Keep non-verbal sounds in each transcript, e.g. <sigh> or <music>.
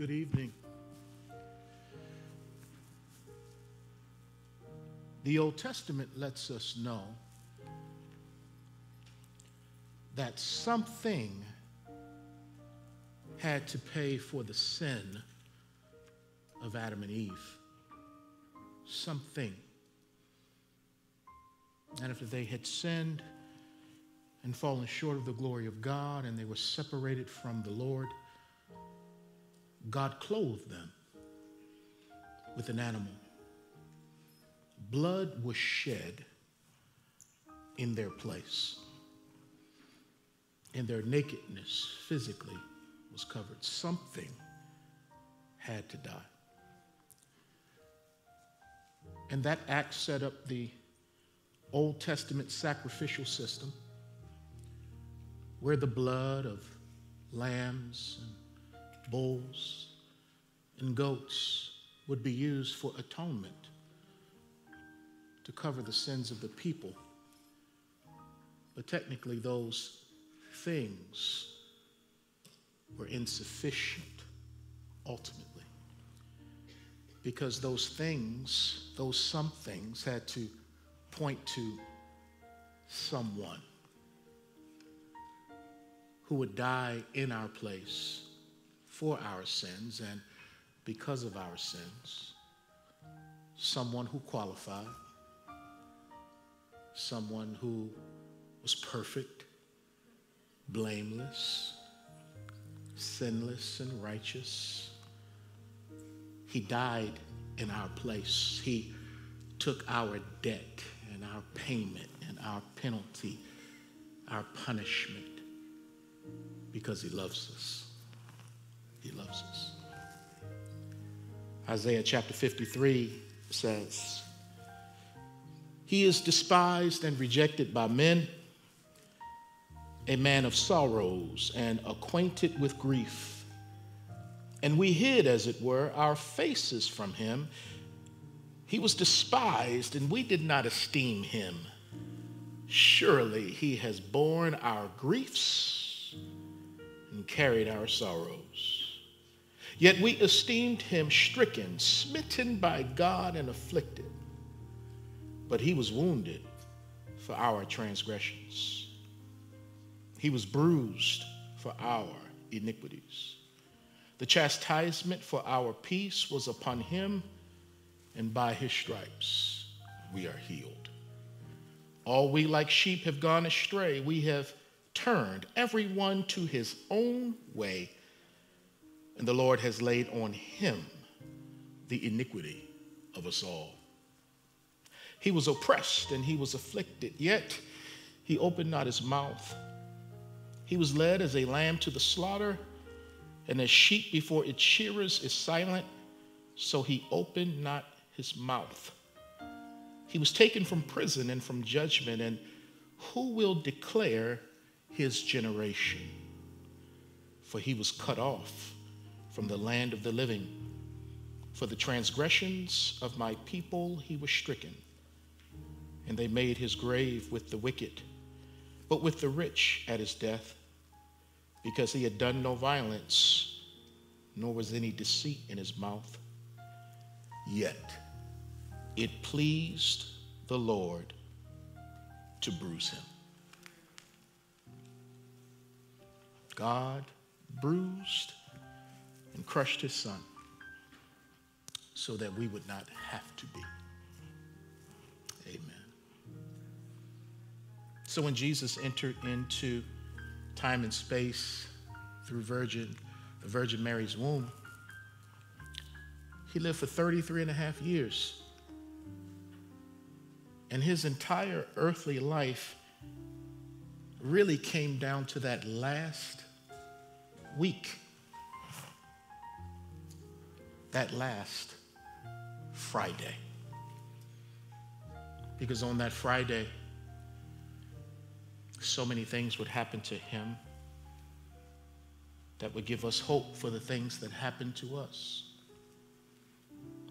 Good evening. The Old Testament lets us know that something had to pay for the sin of Adam and Eve. Something. And if they had sinned and fallen short of the glory of God and they were separated from the Lord, God clothed them with an animal. Blood was shed in their place, and their nakedness physically was covered. Something had to die. And that act set up the Old Testament sacrificial system where the blood of lambs and bulls and goats would be used for atonement to cover the sins of the people. But technically, those things were insufficient ultimately. Because those things, those some things, had to point to someone who would die in our place for our sins and because of our sins. Someone who qualified, someone who was perfect, blameless, sinless, and righteous. He died in our place. He took our debt and our payment and our penalty, our punishment, because he loves us. He loves us. Isaiah chapter 53 says, He is despised and rejected by men, a man of sorrows and acquainted with grief. And we hid, as it were, our faces from him. He was despised, and we did not esteem him. Surely he has borne our griefs and carried our sorrows. Yet we esteemed him stricken, smitten by God, and afflicted. But he was wounded for our transgressions, he was bruised for our iniquities. The chastisement for our peace was upon him, and by his stripes we are healed. All we like sheep have gone astray. We have turned everyone to his own way and the Lord has laid on him the iniquity of us all. He was oppressed and he was afflicted, yet he opened not his mouth. He was led as a lamb to the slaughter, and as sheep before its shearers is silent, so he opened not his mouth. He was taken from prison and from judgment, and who will declare his generation? For he was cut off from the land of the living. For the transgressions of my people he was stricken, and they made his grave with the wicked, but with the rich at his death, because he had done no violence, nor was any deceit in his mouth. Yet it pleased the Lord to bruise him. God bruised and crushed his son so that we would not have to be. Amen. So when Jesus entered into time and space through Virgin, the Virgin Mary's womb, he lived for 33 and a half years. And his entire earthly life really came down to that last week that last Friday. Because on that Friday, so many things would happen to him that would give us hope for the things that happen to us.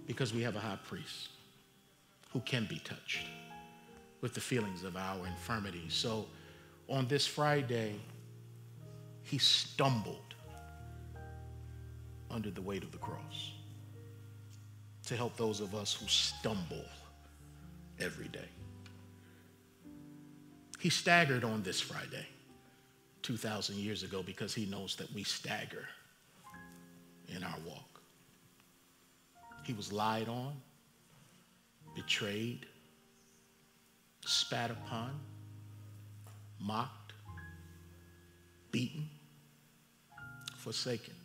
Because we have a high priest who can be touched with the feelings of our infirmity. So on this Friday, he stumbled under the weight of the cross to help those of us who stumble every day. He staggered on this Friday 2,000 years ago because he knows that we stagger in our walk. He was lied on, betrayed, spat upon, mocked, beaten, forsaken,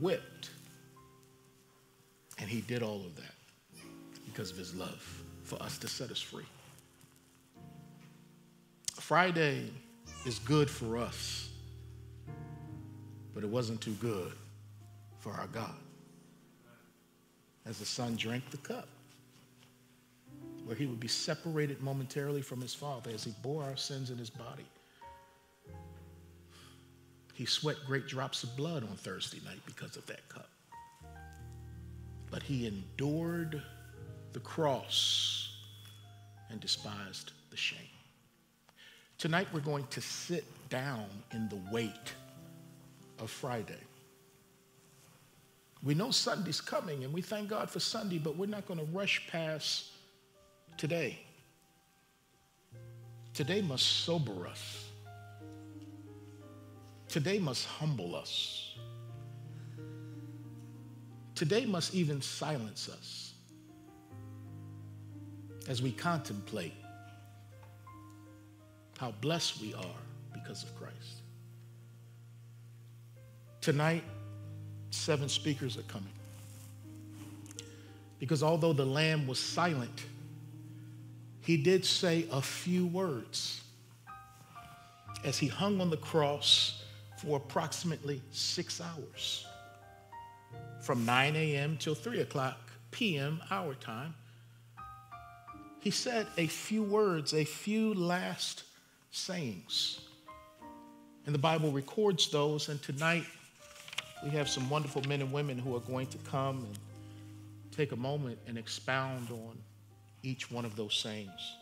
whipped. And he did all of that because of his love for us to set us free. Friday is good for us, but it wasn't too good for our God. As the son drank the cup, where he would be separated momentarily from his father as he bore our sins in his body. He sweat great drops of blood on Thursday night because of that cup. But he endured the cross and despised the shame. Tonight we're going to sit down in the weight of Friday. We know Sunday's coming and we thank God for Sunday, but we're not going to rush past today. Today must sober us. Today must humble us. Today must even silence us as we contemplate how blessed we are because of Christ. Tonight, seven speakers are coming. Because although the Lamb was silent, he did say a few words as he hung on the cross for approximately six hours from 9 a.m. till 3 o'clock p.m. our time. He said a few words, a few last sayings. And the Bible records those, and tonight we have some wonderful men and women who are going to come and take a moment and expound on each one of those sayings.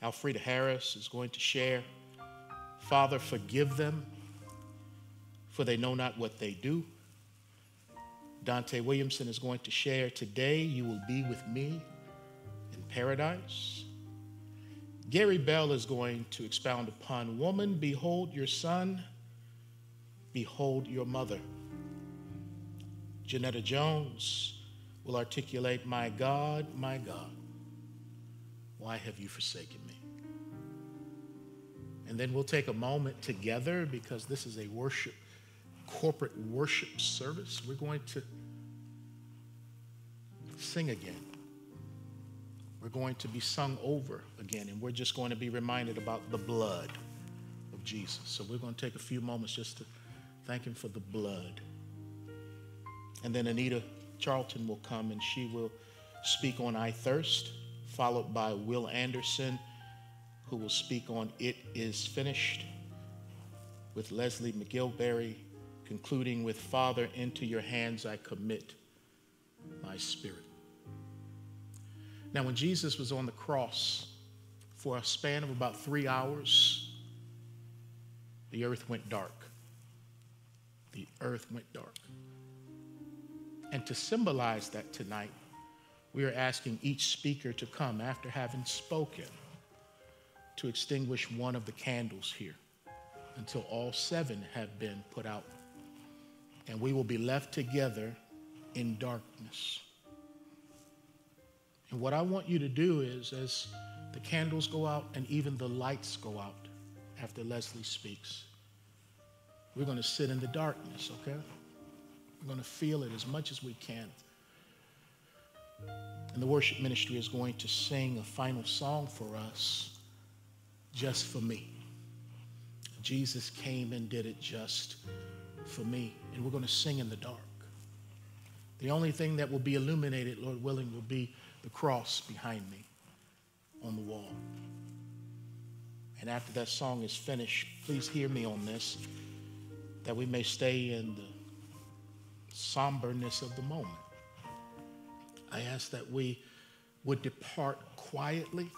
Alfreda Harris is going to share, Father, forgive them, for they know not what they do. Dante Williamson is going to share, Today you will be with me in paradise. Gary Bell is going to expound upon Woman, behold your son, behold your mother. Janetta Jones will articulate, My God, my God, why have you forsaken me? And then we'll take a moment together because this is a worship, corporate worship service. We're going to sing again we're going to be sung over again, and we're just going to be reminded about the blood of Jesus. So we're going to take a few moments just to thank Him for the blood. And then Anita Charlton will come and she will speak on I Thirst, followed by Will Anderson, who will speak on It Is Finished, with Leslie McGilberry, concluding with Father, into your hands I commit my spirit. Now, when Jesus was on the cross for a span of about three hours, the earth went dark. The earth went dark. And to symbolize that tonight, we are asking each speaker to come after having spoken to extinguish one of the candles here until all seven have been put out. And we will be left together in darkness. And what I want you to do is, as the candles go out and even the lights go out after Leslie speaks, we're going to sit in the darkness, okay? We're going to feel it as much as we can. And the worship ministry is going to sing a final song for us just for me. Jesus came and did it just for me. And we're going to sing in the dark. The only thing that will be illuminated, Lord willing, will be the cross behind me on the wall. And after that song is finished, please hear me on this, that we may stay in the somberness of the moment. I ask that we would depart quietly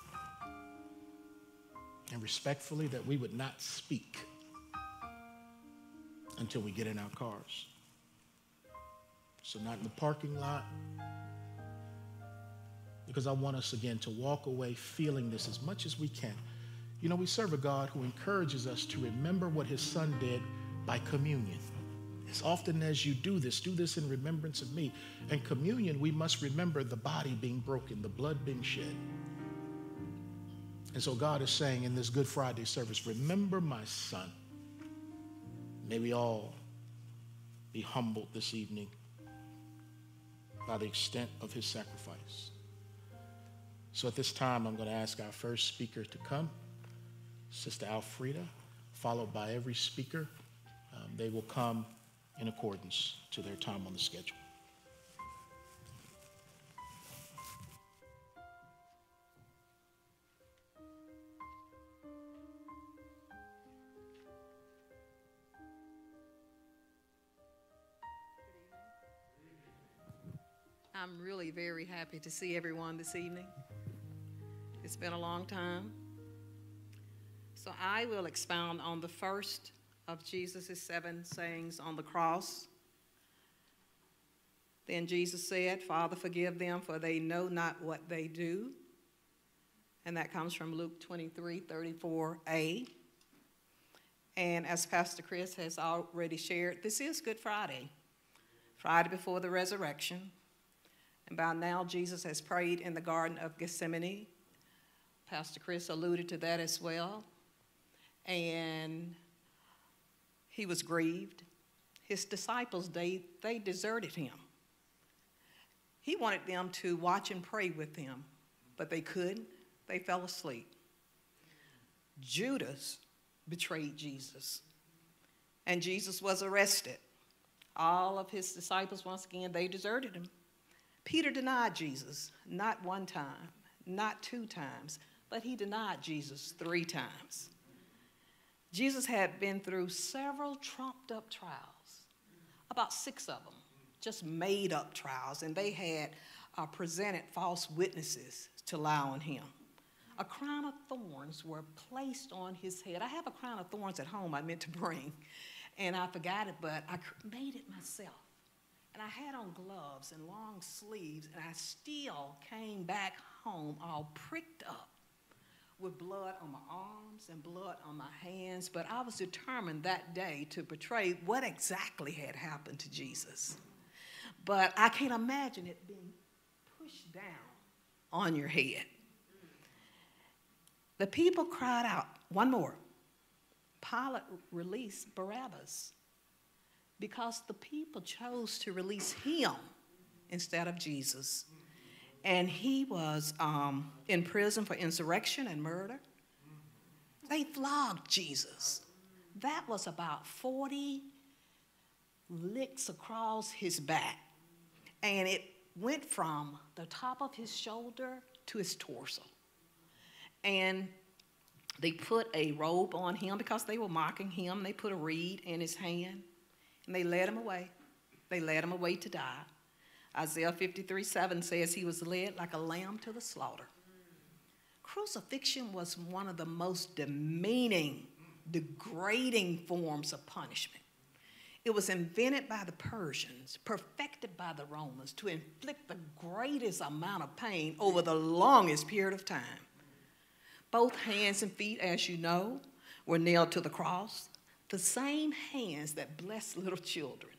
and respectfully, that we would not speak until we get in our cars. So, not in the parking lot, because I want us again to walk away feeling this as much as we can. You know, we serve a God who encourages us to remember what his son did by communion. As often as you do this, do this in remembrance of me. And communion, we must remember the body being broken, the blood being shed. And so God is saying in this Good Friday service, remember my son. May we all be humbled this evening by the extent of his sacrifice. So at this time, I'm going to ask our first speaker to come, Sister Alfreda, followed by every speaker. Um, they will come in accordance to their time on the schedule. I'm really very happy to see everyone this evening. It's been a long time. So I will expound on the first of Jesus' seven sayings on the cross. Then Jesus said, Father, forgive them, for they know not what they do. And that comes from Luke 23 34a. And as Pastor Chris has already shared, this is Good Friday, Friday before the resurrection. And by now, Jesus has prayed in the Garden of Gethsemane. Pastor Chris alluded to that as well. And he was grieved. His disciples, they, they deserted him. He wanted them to watch and pray with him, but they couldn't. They fell asleep. Judas betrayed Jesus, and Jesus was arrested. All of his disciples, once again, they deserted him. Peter denied Jesus, not one time, not two times, but he denied Jesus three times. Jesus had been through several trumped up trials, about six of them, just made up trials, and they had uh, presented false witnesses to lie on him. A crown of thorns were placed on his head. I have a crown of thorns at home I meant to bring, and I forgot it, but I made it myself. And I had on gloves and long sleeves, and I still came back home all pricked up with blood on my arms and blood on my hands. But I was determined that day to portray what exactly had happened to Jesus. But I can't imagine it being pushed down on your head. The people cried out, one more. Pilate released Barabbas because the people chose to release him instead of Jesus. And he was um, in prison for insurrection and murder. They flogged Jesus. That was about 40 licks across his back. And it went from the top of his shoulder to his torso. And they put a robe on him because they were mocking him. They put a reed in his hand. And they led him away. They led him away to die. Isaiah 53 7 says he was led like a lamb to the slaughter. Crucifixion was one of the most demeaning, degrading forms of punishment. It was invented by the Persians, perfected by the Romans to inflict the greatest amount of pain over the longest period of time. Both hands and feet, as you know, were nailed to the cross the same hands that blessed little children,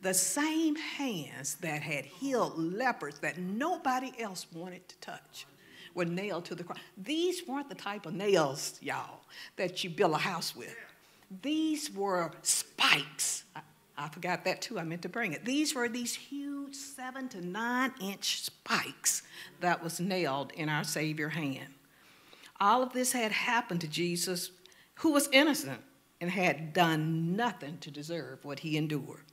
the same hands that had healed lepers that nobody else wanted to touch were nailed to the cross. These weren't the type of nails, y'all, that you build a house with. These were spikes. I, I forgot that too. I meant to bring it. These were these huge seven to nine inch spikes that was nailed in our Savior's hand. All of this had happened to Jesus, who was innocent and had done nothing to deserve what he endured.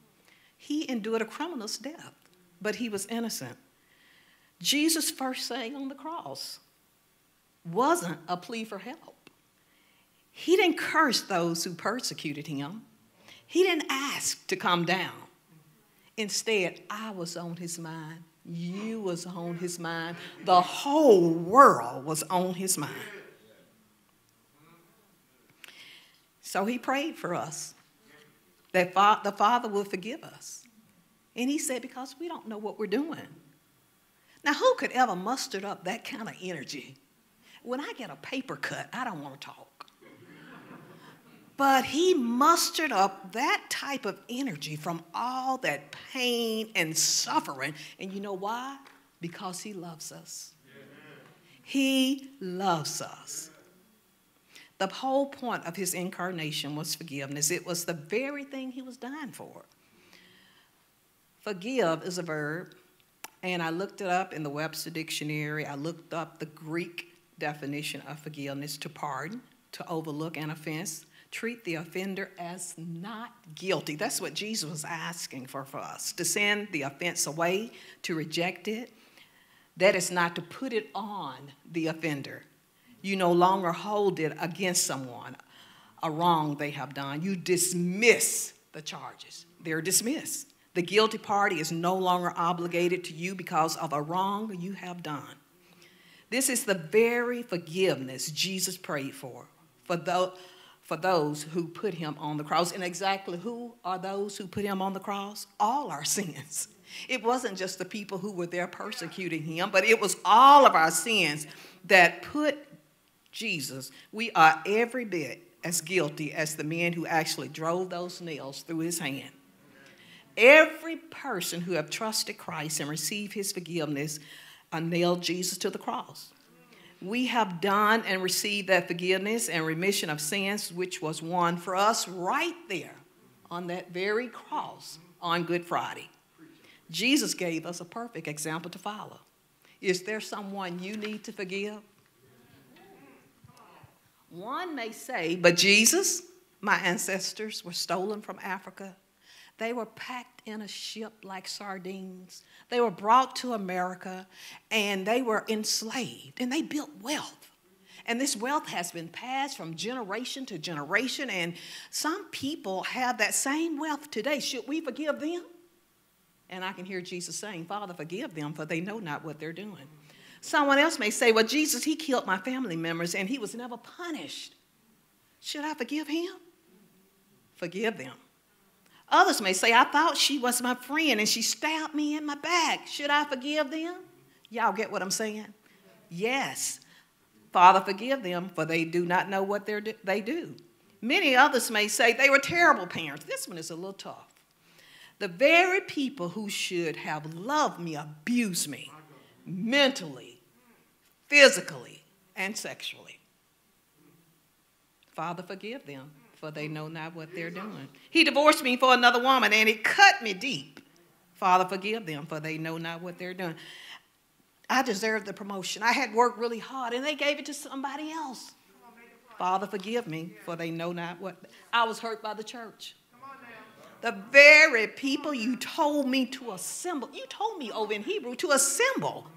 He endured a criminal's death, but he was innocent. Jesus' first saying on the cross wasn't a plea for help. He didn't curse those who persecuted him. He didn't ask to come down. Instead, I was on his mind. You was on his mind. The whole world was on his mind. So he prayed for us. that fa- the Father will forgive us. And he said, because we don't know what we're doing. Now, who could ever muster up that kind of energy? When I get a paper cut, I don't want to talk. But he mustered up that type of energy from all that pain and suffering. And you know why? Because he loves us. He loves us. The whole point of his incarnation was forgiveness. It was the very thing he was dying for. Forgive is a verb, and I looked it up in the Webster Dictionary. I looked up the Greek definition of forgiveness to pardon, to overlook an offense, treat the offender as not guilty. That's what Jesus was asking for for us to send the offense away, to reject it. That is not to put it on the offender. You no longer hold it against someone, a wrong they have done. You dismiss the charges, they're dismissed. The guilty party is no longer obligated to you because of a wrong you have done. This is the very forgiveness Jesus prayed for, for, the, for those who put him on the cross. And exactly who are those who put him on the cross? All our sins. It wasn't just the people who were there persecuting him, but it was all of our sins that put Jesus. We are every bit as guilty as the men who actually drove those nails through his hand. Every person who have trusted Christ and received his forgiveness uh, nailed Jesus to the cross. We have done and received that forgiveness and remission of sins, which was won for us right there on that very cross on Good Friday. Jesus gave us a perfect example to follow. Is there someone you need to forgive? One may say, but Jesus, my ancestors were stolen from Africa. They were packed in a ship like sardines. They were brought to America and they were enslaved and they built wealth. And this wealth has been passed from generation to generation. And some people have that same wealth today. Should we forgive them? And I can hear Jesus saying, Father, forgive them, for they know not what they're doing. Someone else may say, Well, Jesus, he killed my family members and he was never punished. Should I forgive him? Forgive them. Others may say, I thought she was my friend and she stabbed me in my back. Should I forgive them? Y'all get what I'm saying? Yes. Father, forgive them, for they do not know what they do. Many others may say they were terrible parents. This one is a little tough. The very people who should have loved me abuse me mentally, physically, and sexually. Father, forgive them for they know not what they're doing. He divorced me for another woman, and it cut me deep. Father, forgive them, for they know not what they're doing. I deserved the promotion. I had worked really hard, and they gave it to somebody else. Father, forgive me, for they know not what. I was hurt by the church. The very people you told me to assemble, you told me over in Hebrew to assemble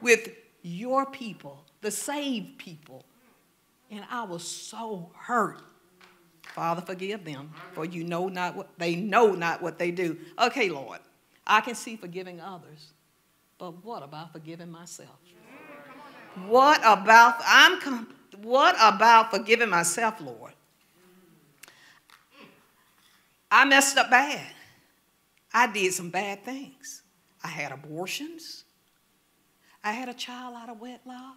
with your people, the saved people. And I was so hurt. Father, forgive them, for you know not what they know not what they do. Okay, Lord, I can see forgiving others, but what about forgiving myself? What about I'm what about forgiving myself, Lord? I messed up bad. I did some bad things. I had abortions. I had a child out of wedlock.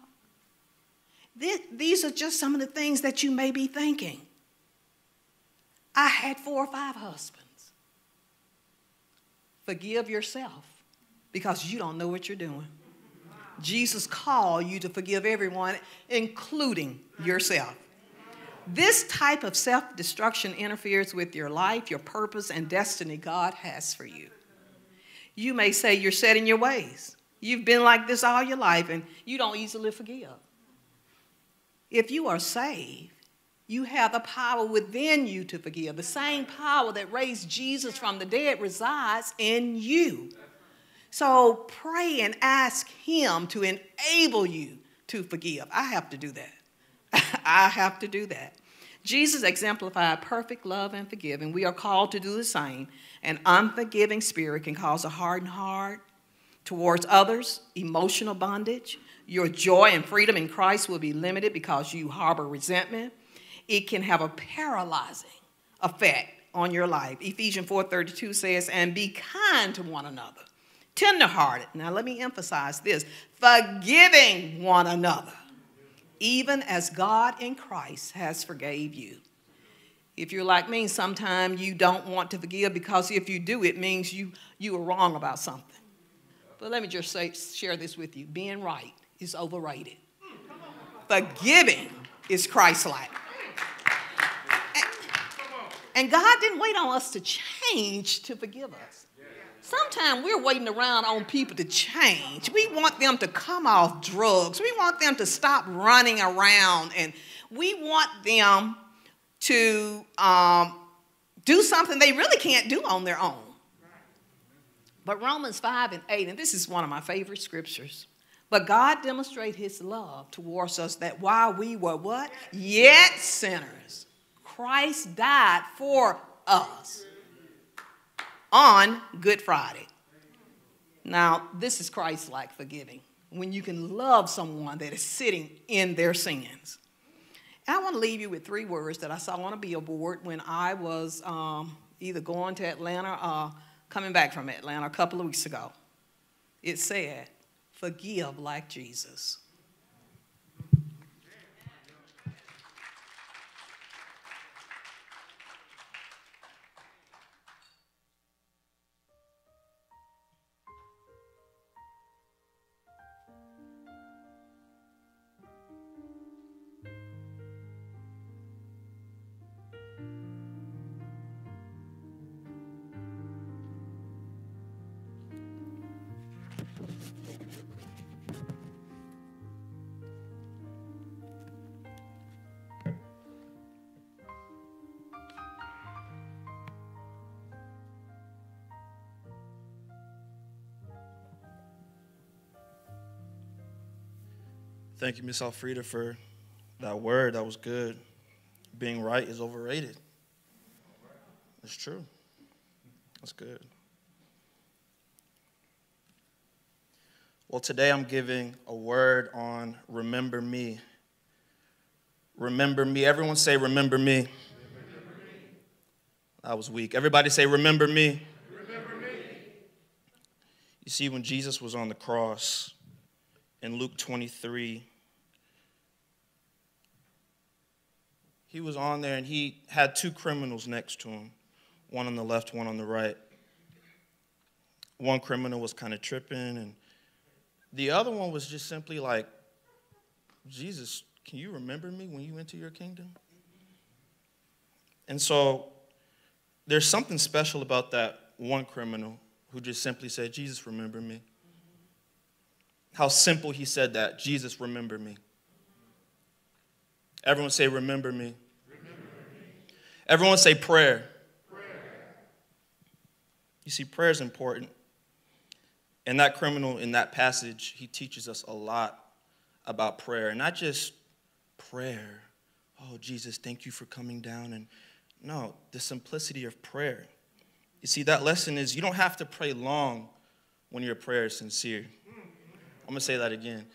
These are just some of the things that you may be thinking. I had four or five husbands. Forgive yourself because you don't know what you're doing. Jesus called you to forgive everyone, including yourself. This type of self destruction interferes with your life, your purpose, and destiny God has for you. You may say you're set in your ways. You've been like this all your life and you don't easily forgive. If you are saved, you have the power within you to forgive. The same power that raised Jesus from the dead resides in you. So pray and ask Him to enable you to forgive. I have to do that. <laughs> I have to do that. Jesus exemplified perfect love and forgiving. We are called to do the same. An unforgiving spirit can cause a hardened heart towards others, emotional bondage. Your joy and freedom in Christ will be limited because you harbor resentment, it can have a paralyzing effect on your life. Ephesians 4:32 says, "And be kind to one another, tenderhearted." Now let me emphasize this: forgiving one another, even as God in Christ has forgave you. If you're like me, sometimes you don't want to forgive because if you do, it means you you were wrong about something. But let me just say, share this with you: being right is overrated. Forgiving is Christ-like. And God didn't wait on us to change to forgive us. Sometimes we're waiting around on people to change. We want them to come off drugs. We want them to stop running around. And we want them to um, do something they really can't do on their own. But Romans 5 and 8, and this is one of my favorite scriptures. But God demonstrated his love towards us that while we were what? Yet sinners Christ died for us on Good Friday. Now, this is Christ like forgiving when you can love someone that is sitting in their sins. And I want to leave you with three words that I saw on a billboard when I was um, either going to Atlanta or coming back from Atlanta a couple of weeks ago. It said, Forgive like Jesus. Thank you, Miss Alfreda, for that word. That was good. Being right is overrated. It's true. That's good. Well, today I'm giving a word on remember me. Remember me. Everyone say, remember me. Remember me. That was weak. Everybody say, remember me. Remember me. You see, when Jesus was on the cross in Luke 23, he was on there and he had two criminals next to him one on the left, one on the right. One criminal was kind of tripping, and the other one was just simply like, Jesus, can you remember me when you enter your kingdom? And so there's something special about that one criminal who just simply said, Jesus, remember me. How simple he said that Jesus, remember me. Everyone say, Remember me. Remember me. Everyone say, prayer. prayer. You see, prayer is important. And that criminal in that passage, he teaches us a lot about prayer. And not just prayer. Oh, Jesus, thank you for coming down. And no, the simplicity of prayer. You see, that lesson is you don't have to pray long when your prayer is sincere. I'm going to say that again.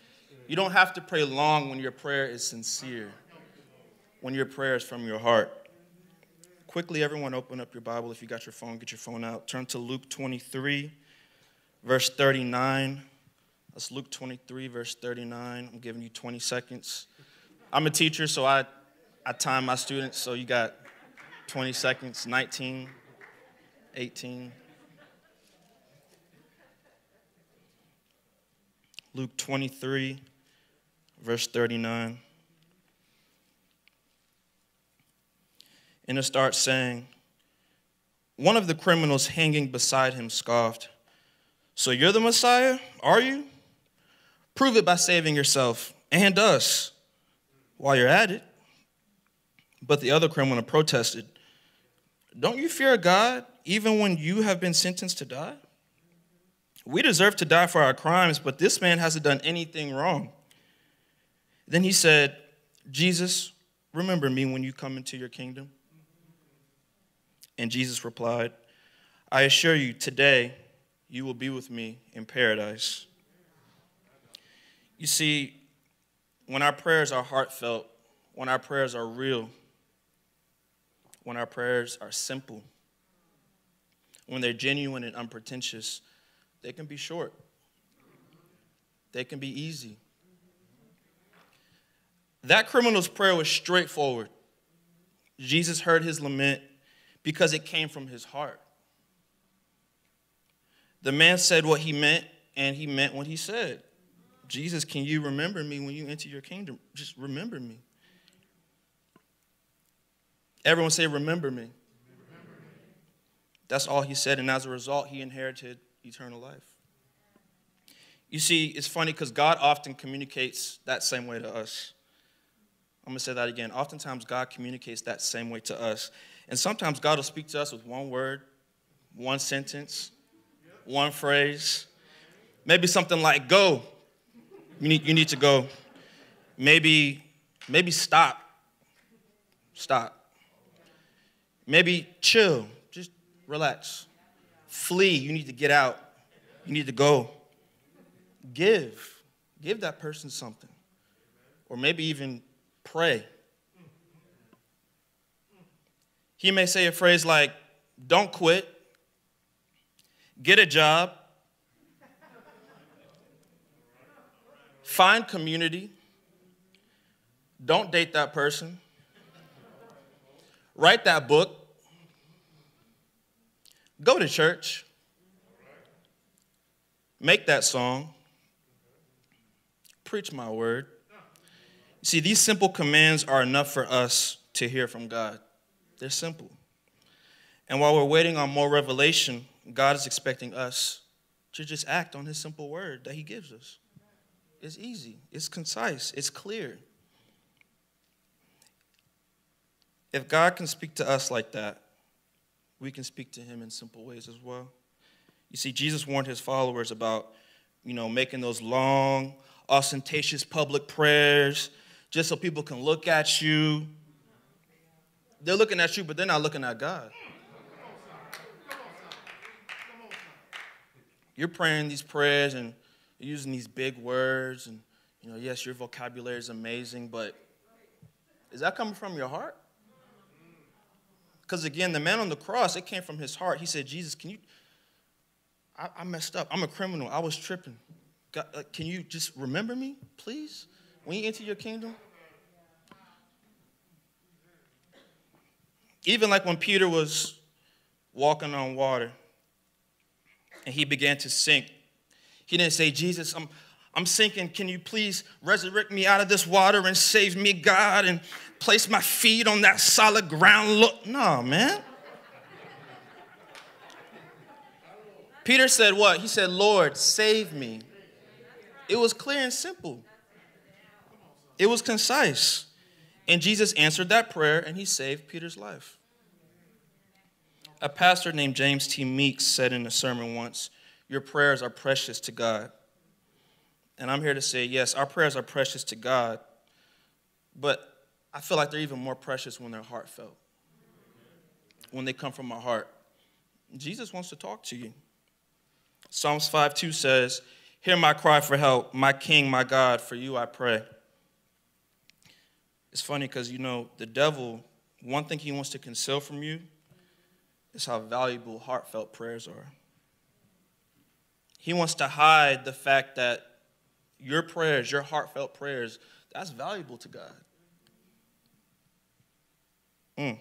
You don't have to pray long when your prayer is sincere when your prayer is from your heart. Quickly, everyone, open up your Bible. If you got your phone, get your phone out. Turn to Luke 23, verse 39. That's Luke 23, verse 39. I'm giving you 20 seconds. I'm a teacher, so I, I time my students, so you got 20 seconds, 19, 18. Luke 23, verse 39. And it starts saying, One of the criminals hanging beside him scoffed, So you're the Messiah, are you? Prove it by saving yourself and us while you're at it. But the other criminal protested, Don't you fear God even when you have been sentenced to die? We deserve to die for our crimes, but this man hasn't done anything wrong. Then he said, Jesus, remember me when you come into your kingdom. And Jesus replied, I assure you, today you will be with me in paradise. You see, when our prayers are heartfelt, when our prayers are real, when our prayers are simple, when they're genuine and unpretentious, they can be short, they can be easy. That criminal's prayer was straightforward. Jesus heard his lament because it came from his heart. The man said what he meant, and he meant what he said. Jesus, can you remember me when you enter your kingdom? Just remember me. Everyone say, Remember me. That's all he said, and as a result, he inherited eternal life. You see, it's funny because God often communicates that same way to us. I'm going to say that again. Oftentimes, God communicates that same way to us. And sometimes God will speak to us with one word, one sentence, one phrase. Maybe something like, go. You need, you need to go. Maybe, maybe stop. Stop. Maybe chill. Just relax. Flee. You need to get out. You need to go. Give. Give that person something. Or maybe even pray. He may say a phrase like, don't quit, get a job, find community, don't date that person, write that book, go to church, make that song, preach my word. See, these simple commands are enough for us to hear from God. They're simple. And while we're waiting on more revelation, God is expecting us to just act on His simple word that He gives us. It's easy, it's concise, it's clear. If God can speak to us like that, we can speak to Him in simple ways as well. You see, Jesus warned His followers about, you know, making those long, ostentatious public prayers just so people can look at you. They're looking at you, but they're not looking at God. You're praying these prayers and using these big words, and you know, yes, your vocabulary is amazing, but is that coming from your heart? Because again, the man on the cross, it came from his heart. He said, Jesus, can you? I, I messed up. I'm a criminal. I was tripping. God, uh, can you just remember me, please? when you enter your kingdom? Even like when Peter was walking on water and he began to sink, he didn't say, Jesus, I'm, I'm sinking. Can you please resurrect me out of this water and save me, God, and place my feet on that solid ground? Look, no, man. Peter said, What? He said, Lord, save me. It was clear and simple. It was concise. And Jesus answered that prayer and he saved Peter's life. A pastor named James T. Meeks said in a sermon once, Your prayers are precious to God. And I'm here to say, yes, our prayers are precious to God, but I feel like they're even more precious when they're heartfelt, when they come from our heart. Jesus wants to talk to you. Psalms 5 2 says, Hear my cry for help, my King, my God, for you I pray. It's funny because, you know, the devil, one thing he wants to conceal from you is how valuable heartfelt prayers are. He wants to hide the fact that your prayers, your heartfelt prayers, that's valuable to God. Mm.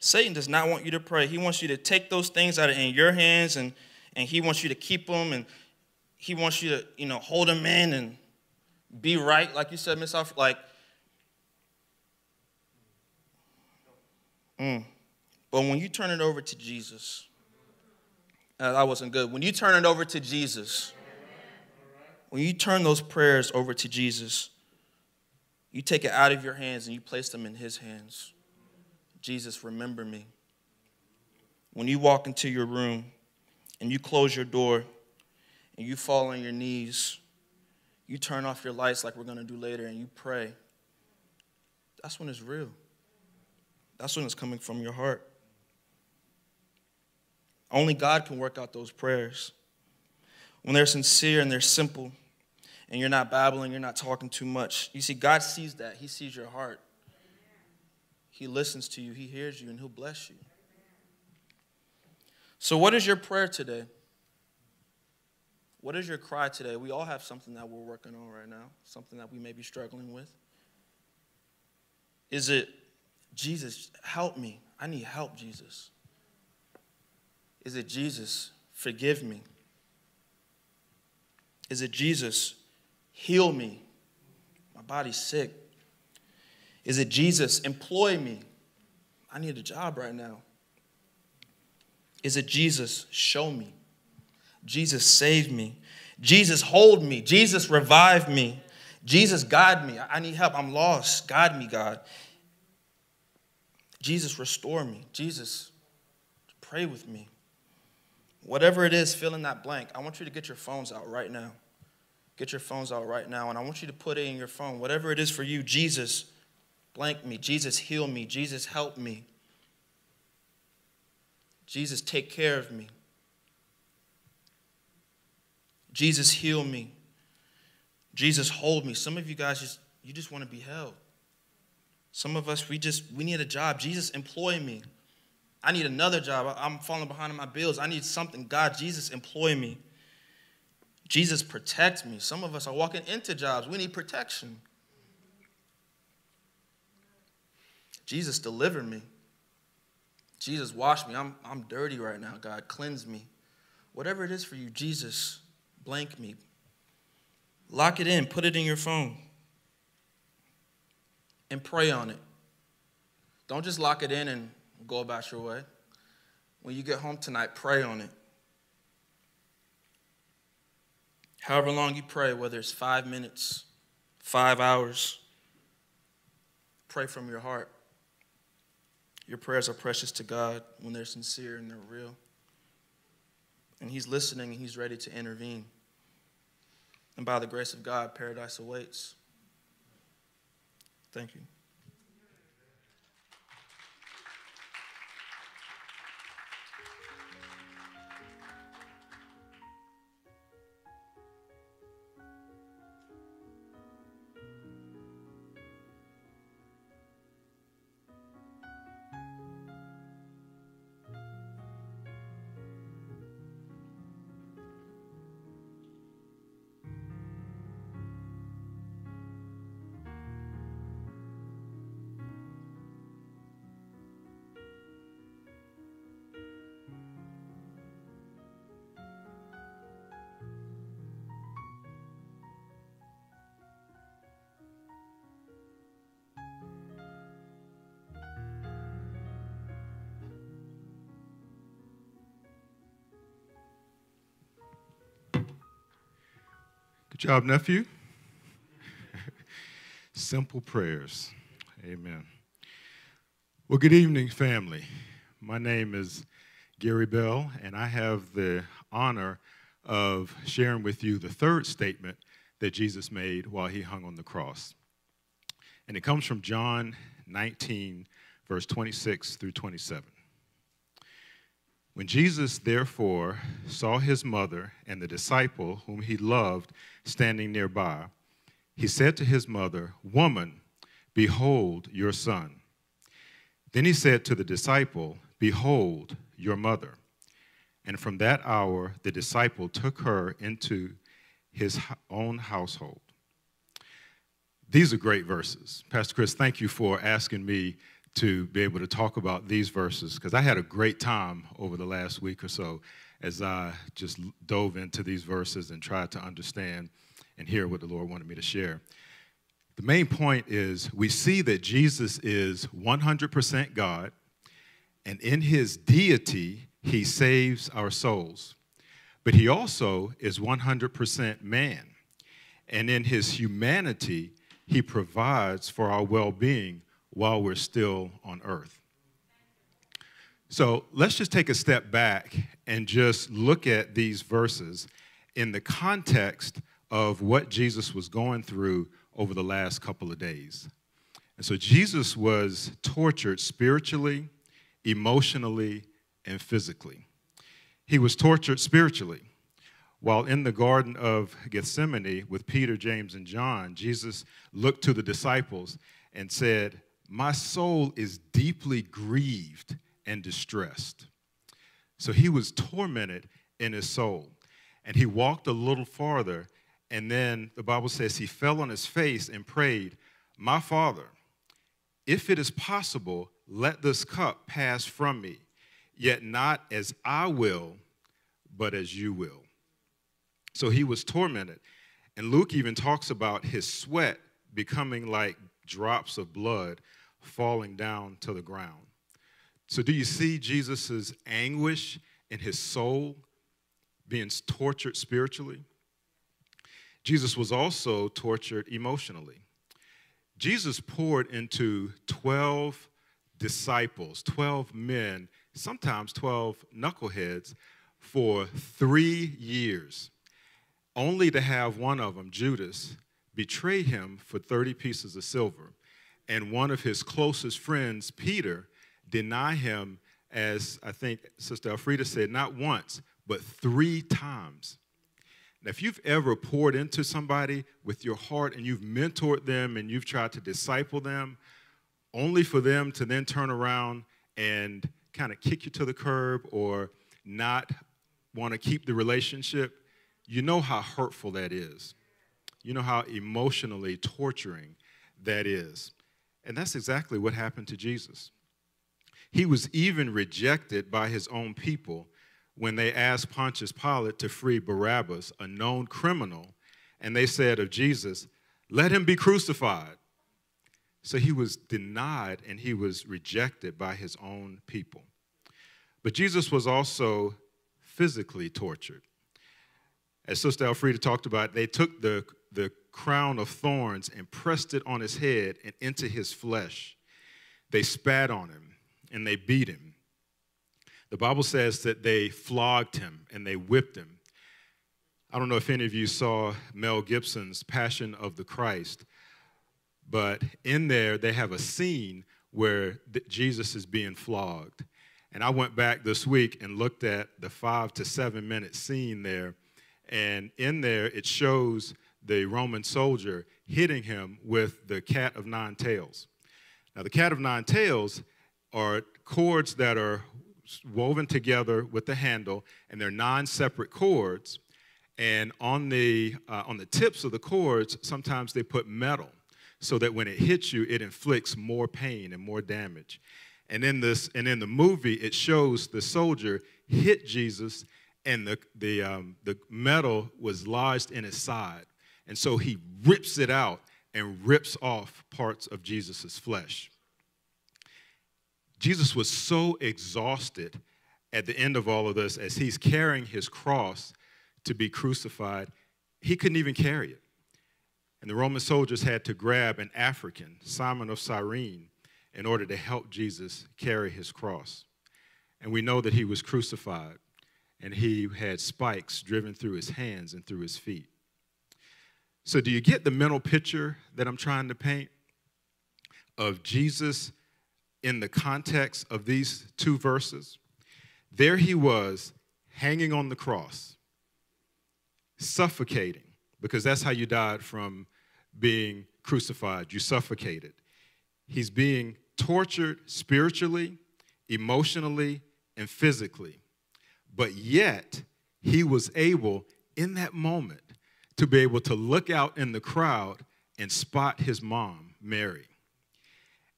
Satan does not want you to pray. He wants you to take those things out of in your hands and, and he wants you to keep them and he wants you to, you know, hold them in and be right, like you said, Miss Alfred. Like Mm. But when you turn it over to Jesus, uh, that wasn't good. When you turn it over to Jesus, when you turn those prayers over to Jesus, you take it out of your hands and you place them in His hands. Jesus, remember me. When you walk into your room and you close your door and you fall on your knees, you turn off your lights like we're going to do later and you pray, that's when it's real. That's when it's coming from your heart. Only God can work out those prayers. When they're sincere and they're simple, and you're not babbling, you're not talking too much. You see, God sees that. He sees your heart. He listens to you, He hears you, and He'll bless you. So, what is your prayer today? What is your cry today? We all have something that we're working on right now, something that we may be struggling with. Is it, Jesus, help me? I need help, Jesus. Is it, Jesus, forgive me? Is it, Jesus, heal me? My body's sick. Is it, Jesus, employ me? I need a job right now. Is it, Jesus, show me? Jesus, save me. Jesus, hold me. Jesus, revive me. Jesus, guide me. I need help. I'm lost. Guide me, God. Jesus, restore me. Jesus, pray with me. Whatever it is, fill in that blank. I want you to get your phones out right now. Get your phones out right now, and I want you to put it in your phone. Whatever it is for you, Jesus, blank me. Jesus, heal me. Jesus, help me. Jesus, take care of me. Jesus, heal me. Jesus, hold me. Some of you guys just, you just want to be held. Some of us, we just, we need a job. Jesus, employ me. I need another job. I'm falling behind on my bills. I need something. God, Jesus, employ me. Jesus, protect me. Some of us are walking into jobs. We need protection. Jesus, deliver me. Jesus, wash me. I'm, I'm dirty right now. God, cleanse me. Whatever it is for you, Jesus, blank me. Lock it in, put it in your phone, and pray on it. Don't just lock it in and go about your way. When you get home tonight, pray on it. However long you pray, whether it's five minutes, five hours, pray from your heart. Your prayers are precious to God when they're sincere and they're real. And He's listening and He's ready to intervene. And by the grace of God, paradise awaits. Thank you. Good job, nephew. <laughs> Simple prayers. Amen. Well, good evening, family. My name is Gary Bell, and I have the honor of sharing with you the third statement that Jesus made while he hung on the cross. And it comes from John 19, verse 26 through 27. When Jesus, therefore, saw his mother and the disciple whom he loved standing nearby, he said to his mother, Woman, behold your son. Then he said to the disciple, Behold your mother. And from that hour, the disciple took her into his own household. These are great verses. Pastor Chris, thank you for asking me to be able to talk about these verses because I had a great time over the last week or so as I just dove into these verses and tried to understand and hear what the Lord wanted me to share. The main point is we see that Jesus is 100% God, and in his deity, he saves our souls. But he also is 100% man, and in his humanity, he provides for our well being while we're still on earth. So let's just take a step back and just look at these verses in the context of what Jesus was going through over the last couple of days. And so Jesus was tortured spiritually, emotionally, and physically. He was tortured spiritually. While in the Garden of Gethsemane with Peter, James, and John, Jesus looked to the disciples and said, My soul is deeply grieved and distressed. So he was tormented in his soul. And he walked a little farther, and then the Bible says he fell on his face and prayed, My father, if it is possible, let this cup pass from me, yet not as I will, but as you will. So he was tormented. And Luke even talks about his sweat becoming like drops of blood falling down to the ground. So, do you see Jesus' anguish in his soul being tortured spiritually? Jesus was also tortured emotionally. Jesus poured into 12 disciples, 12 men, sometimes 12 knuckleheads, for three years, only to have one of them, Judas, betray him for 30 pieces of silver, and one of his closest friends, Peter, deny him, as I think Sister Elfrida said, not once, but three times. Now, if you've ever poured into somebody with your heart and you've mentored them and you've tried to disciple them, only for them to then turn around and kind of kick you to the curb or not want to keep the relationship, you know how hurtful that is. You know how emotionally torturing that is. And that's exactly what happened to Jesus. He was even rejected by his own people when they asked Pontius Pilate to free Barabbas, a known criminal, and they said of Jesus, Let him be crucified. So he was denied and he was rejected by his own people. But Jesus was also physically tortured. As Sister Elfrida talked about, they took the, the crown of thorns and pressed it on his head and into his flesh. They spat on him and they beat him. The Bible says that they flogged him and they whipped him. I don't know if any of you saw Mel Gibson's Passion of the Christ, but in there they have a scene where Jesus is being flogged. And I went back this week and looked at the five to seven minute scene there. And in there, it shows the Roman soldier hitting him with the cat of nine tails. Now, the cat of nine tails are cords that are woven together with the handle, and they're nine separate cords. And on the, uh, on the tips of the cords, sometimes they put metal so that when it hits you, it inflicts more pain and more damage. And in, this, and in the movie, it shows the soldier hit Jesus, and the, the, um, the metal was lodged in his side. And so he rips it out and rips off parts of Jesus' flesh. Jesus was so exhausted at the end of all of this as he's carrying his cross to be crucified, he couldn't even carry it. And the Roman soldiers had to grab an African, Simon of Cyrene, in order to help Jesus carry his cross. And we know that he was crucified and he had spikes driven through his hands and through his feet. So, do you get the mental picture that I'm trying to paint of Jesus in the context of these two verses, there he was hanging on the cross, suffocating, because that's how you died from being crucified. You suffocated. He's being tortured spiritually, emotionally, and physically. But yet, he was able in that moment to be able to look out in the crowd and spot his mom, Mary,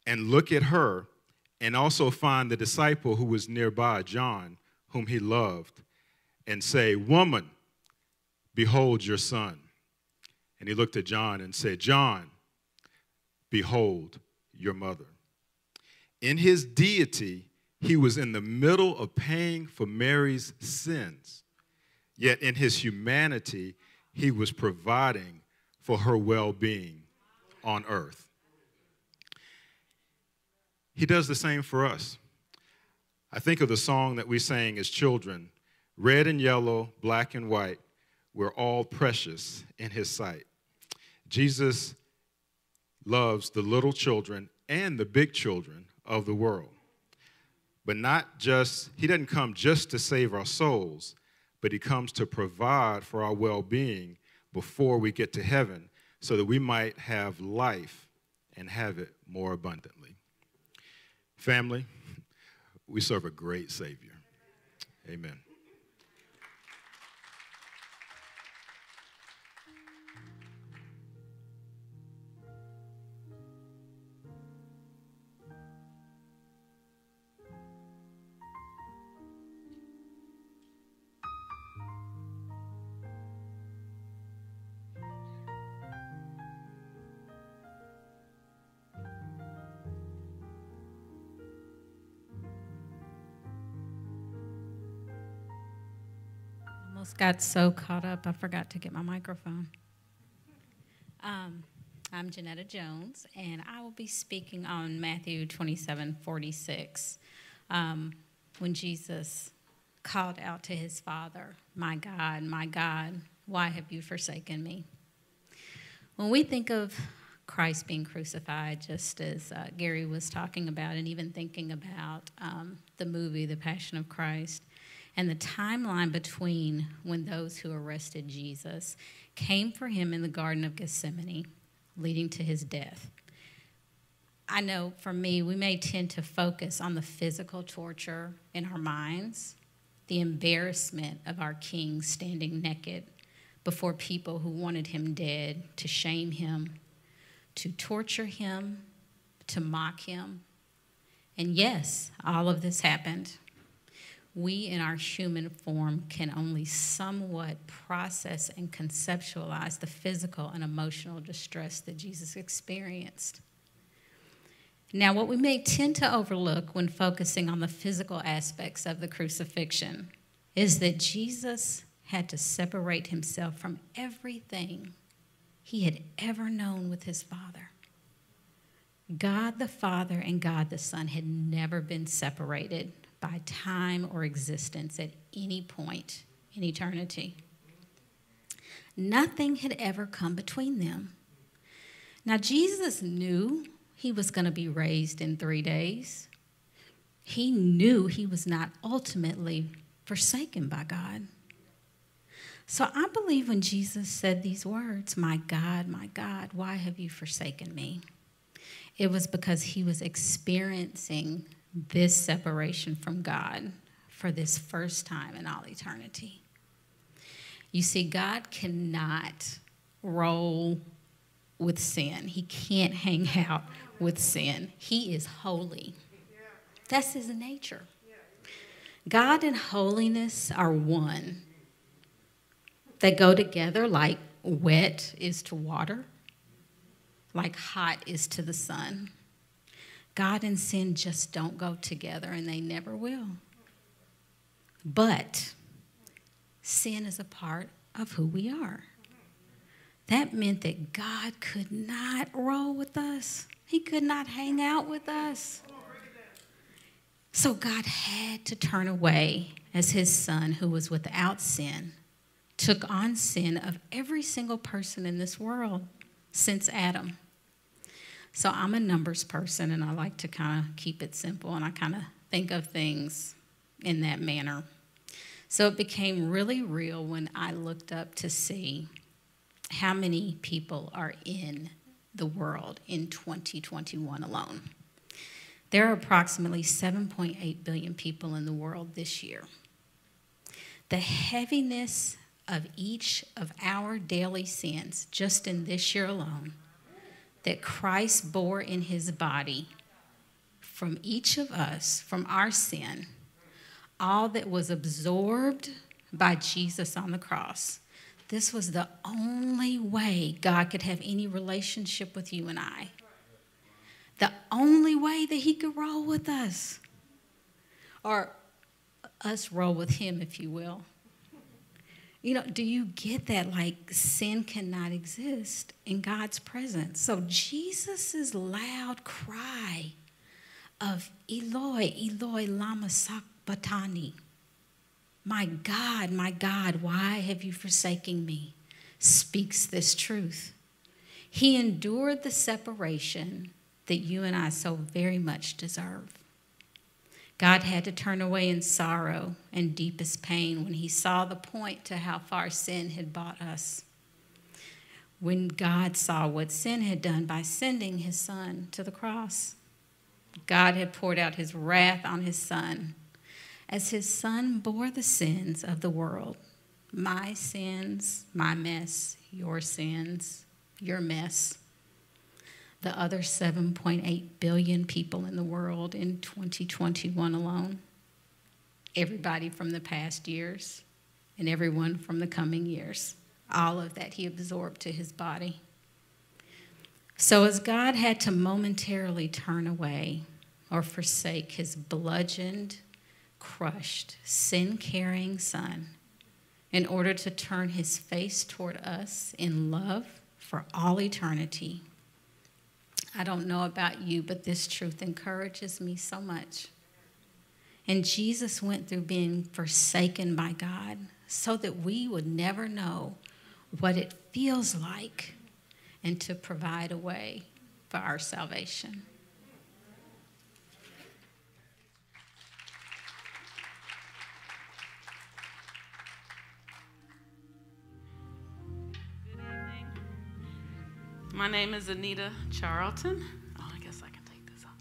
and look at her and also find the disciple who was nearby, John, whom he loved, and say, Woman, behold your son. And he looked at John and said, John, behold your mother. In his deity, he was in the middle of paying for Mary's sins. Yet in his humanity, he was providing for her well being on earth. He does the same for us. I think of the song that we sang as children red and yellow, black and white, we're all precious in His sight. Jesus loves the little children and the big children of the world. But not just, He doesn't come just to save our souls, but He comes to provide for our well being before we get to heaven so that we might have life and have it more abundantly. Family, we serve a great Savior. Amen. Got so caught up, I forgot to get my microphone. Um, I'm Janetta Jones, and I will be speaking on Matthew 27 46. Um, when Jesus called out to his Father, My God, my God, why have you forsaken me? When we think of Christ being crucified, just as uh, Gary was talking about, and even thinking about um, the movie, The Passion of Christ, and the timeline between when those who arrested Jesus came for him in the Garden of Gethsemane, leading to his death. I know for me, we may tend to focus on the physical torture in our minds, the embarrassment of our king standing naked before people who wanted him dead, to shame him, to torture him, to mock him. And yes, all of this happened we in our human form can only somewhat process and conceptualize the physical and emotional distress that Jesus experienced. Now, what we may tend to overlook when focusing on the physical aspects of the crucifixion is that Jesus had to separate himself from everything he had ever known with his Father. God the Father and God the Son had never been separated by time or existence at any point in eternity. Nothing had ever come between them. Now, Jesus knew he was going to be raised in three days. He knew he was not ultimately forsaken by God. So I believe when Jesus said these words, My God, my God, why have you forsaken me? It was because he was experiencing this separation from God for this first time in all eternity. You see, God cannot roll with sin, He can't hang out with sin. He is holy. That's His nature. God and holiness are one. They go together like wet is to water, like hot is to the sun. God and sin just don't go together, and they never will. But sin is a part of who we are. That meant that God could not roll with us, He could not hang out with us. So God had to turn away as His Son, who was without sin, took on sin of every single person in this world since Adam. So I'm a numbers person and I like to kind of keep it simple and I kind of think of things in that manner. So it became really real when I looked up to see how many people are in the world in 2021 alone. There are approximately 7.8 billion people in the world this year. The heaviness of each of our daily sins, just in this year alone, that Christ bore in his body from each of us, from our sin, all that was absorbed by Jesus on the cross. This was the only way God could have any relationship with you and I. The only way that He could roll with us, or us roll with Him, if you will. You know, do you get that? Like, sin cannot exist in God's presence. So, Jesus' loud cry of Eloi, Eloi, Lama Sabachthani, my God, my God, why have you forsaken me? speaks this truth. He endured the separation that you and I so very much deserve. God had to turn away in sorrow and deepest pain when he saw the point to how far sin had brought us. When God saw what sin had done by sending his son to the cross, God had poured out his wrath on his son as his son bore the sins of the world my sins, my mess, your sins, your mess. The other 7.8 billion people in the world in 2021 alone. Everybody from the past years and everyone from the coming years. All of that he absorbed to his body. So, as God had to momentarily turn away or forsake his bludgeoned, crushed, sin carrying son in order to turn his face toward us in love for all eternity. I don't know about you, but this truth encourages me so much. And Jesus went through being forsaken by God so that we would never know what it feels like and to provide a way for our salvation. My name is Anita Charlton. Oh, I guess I can take this off.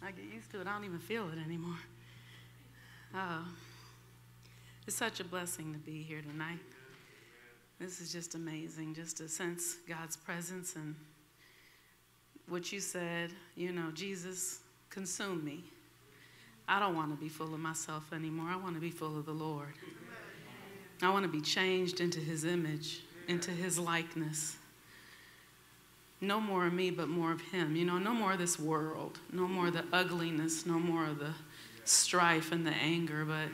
I get used to it. I don't even feel it anymore. Uh, it's such a blessing to be here tonight. This is just amazing, just to sense God's presence and what you said, you know, Jesus, consume me. I don't want to be full of myself anymore. I want to be full of the Lord. I want to be changed into his image, into his likeness no more of me, but more of him. You know, no more of this world, no more of the ugliness, no more of the strife and the anger, but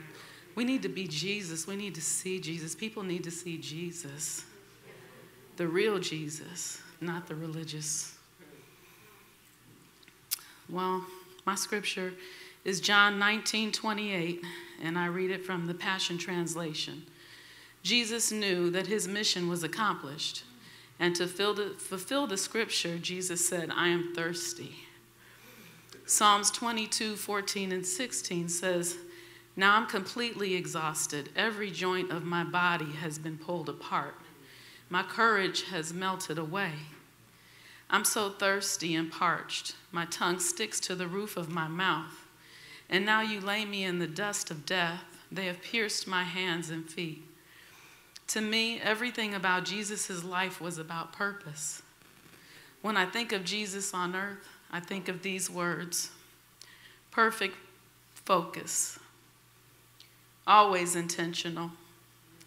we need to be Jesus. We need to see Jesus. People need to see Jesus, the real Jesus, not the religious. Well, my scripture is John 19 28, and I read it from the Passion Translation. Jesus knew that his mission was accomplished and to fulfill the scripture, Jesus said, I am thirsty. Psalms 22, 14, and 16 says, Now I'm completely exhausted. Every joint of my body has been pulled apart. My courage has melted away. I'm so thirsty and parched. My tongue sticks to the roof of my mouth. And now you lay me in the dust of death. They have pierced my hands and feet. To me, everything about Jesus' life was about purpose. When I think of Jesus on earth, I think of these words perfect focus, always intentional,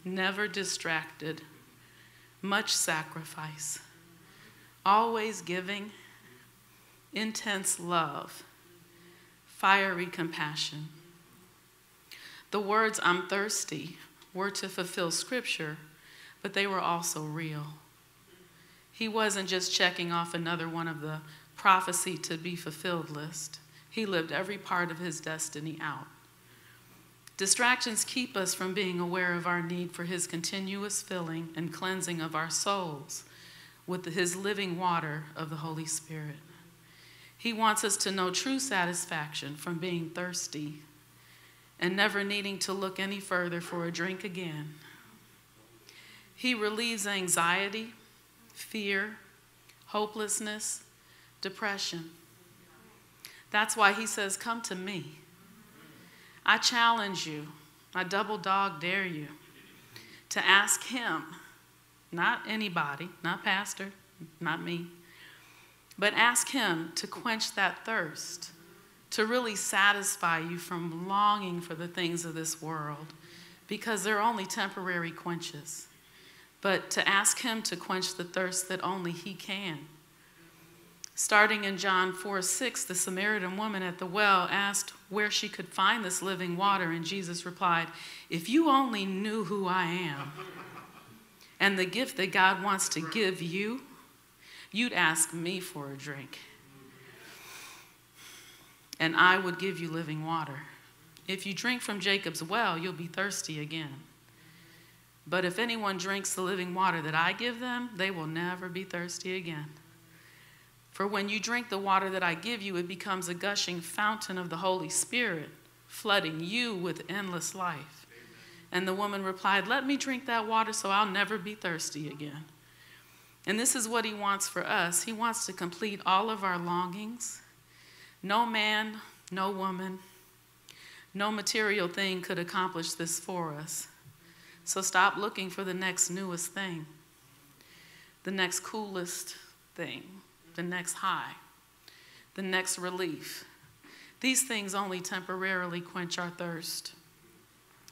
never distracted, much sacrifice, always giving, intense love, fiery compassion. The words, I'm thirsty, were to fulfill Scripture, but they were also real. He wasn't just checking off another one of the prophecy to be fulfilled list. He lived every part of his destiny out. Distractions keep us from being aware of our need for his continuous filling and cleansing of our souls with his living water of the Holy Spirit. He wants us to know true satisfaction from being thirsty and never needing to look any further for a drink again. He relieves anxiety, fear, hopelessness, depression. That's why he says, Come to me. I challenge you, I double dog dare you to ask him, not anybody, not pastor, not me, but ask him to quench that thirst to really satisfy you from longing for the things of this world because they're only temporary quenches. But to ask Him to quench the thirst that only He can. Starting in John 4 6, the Samaritan woman at the well asked where she could find this living water, and Jesus replied, If you only knew who I am and the gift that God wants to give you, you'd ask me for a drink and I would give you living water. If you drink from Jacob's well, you'll be thirsty again. But if anyone drinks the living water that I give them, they will never be thirsty again. For when you drink the water that I give you, it becomes a gushing fountain of the Holy Spirit, flooding you with endless life. And the woman replied, Let me drink that water so I'll never be thirsty again. And this is what he wants for us. He wants to complete all of our longings No man, no woman, no material thing could accomplish this for us. So stop looking for the next newest thing, the next coolest thing, the next high, the next relief. These things only temporarily quench our thirst.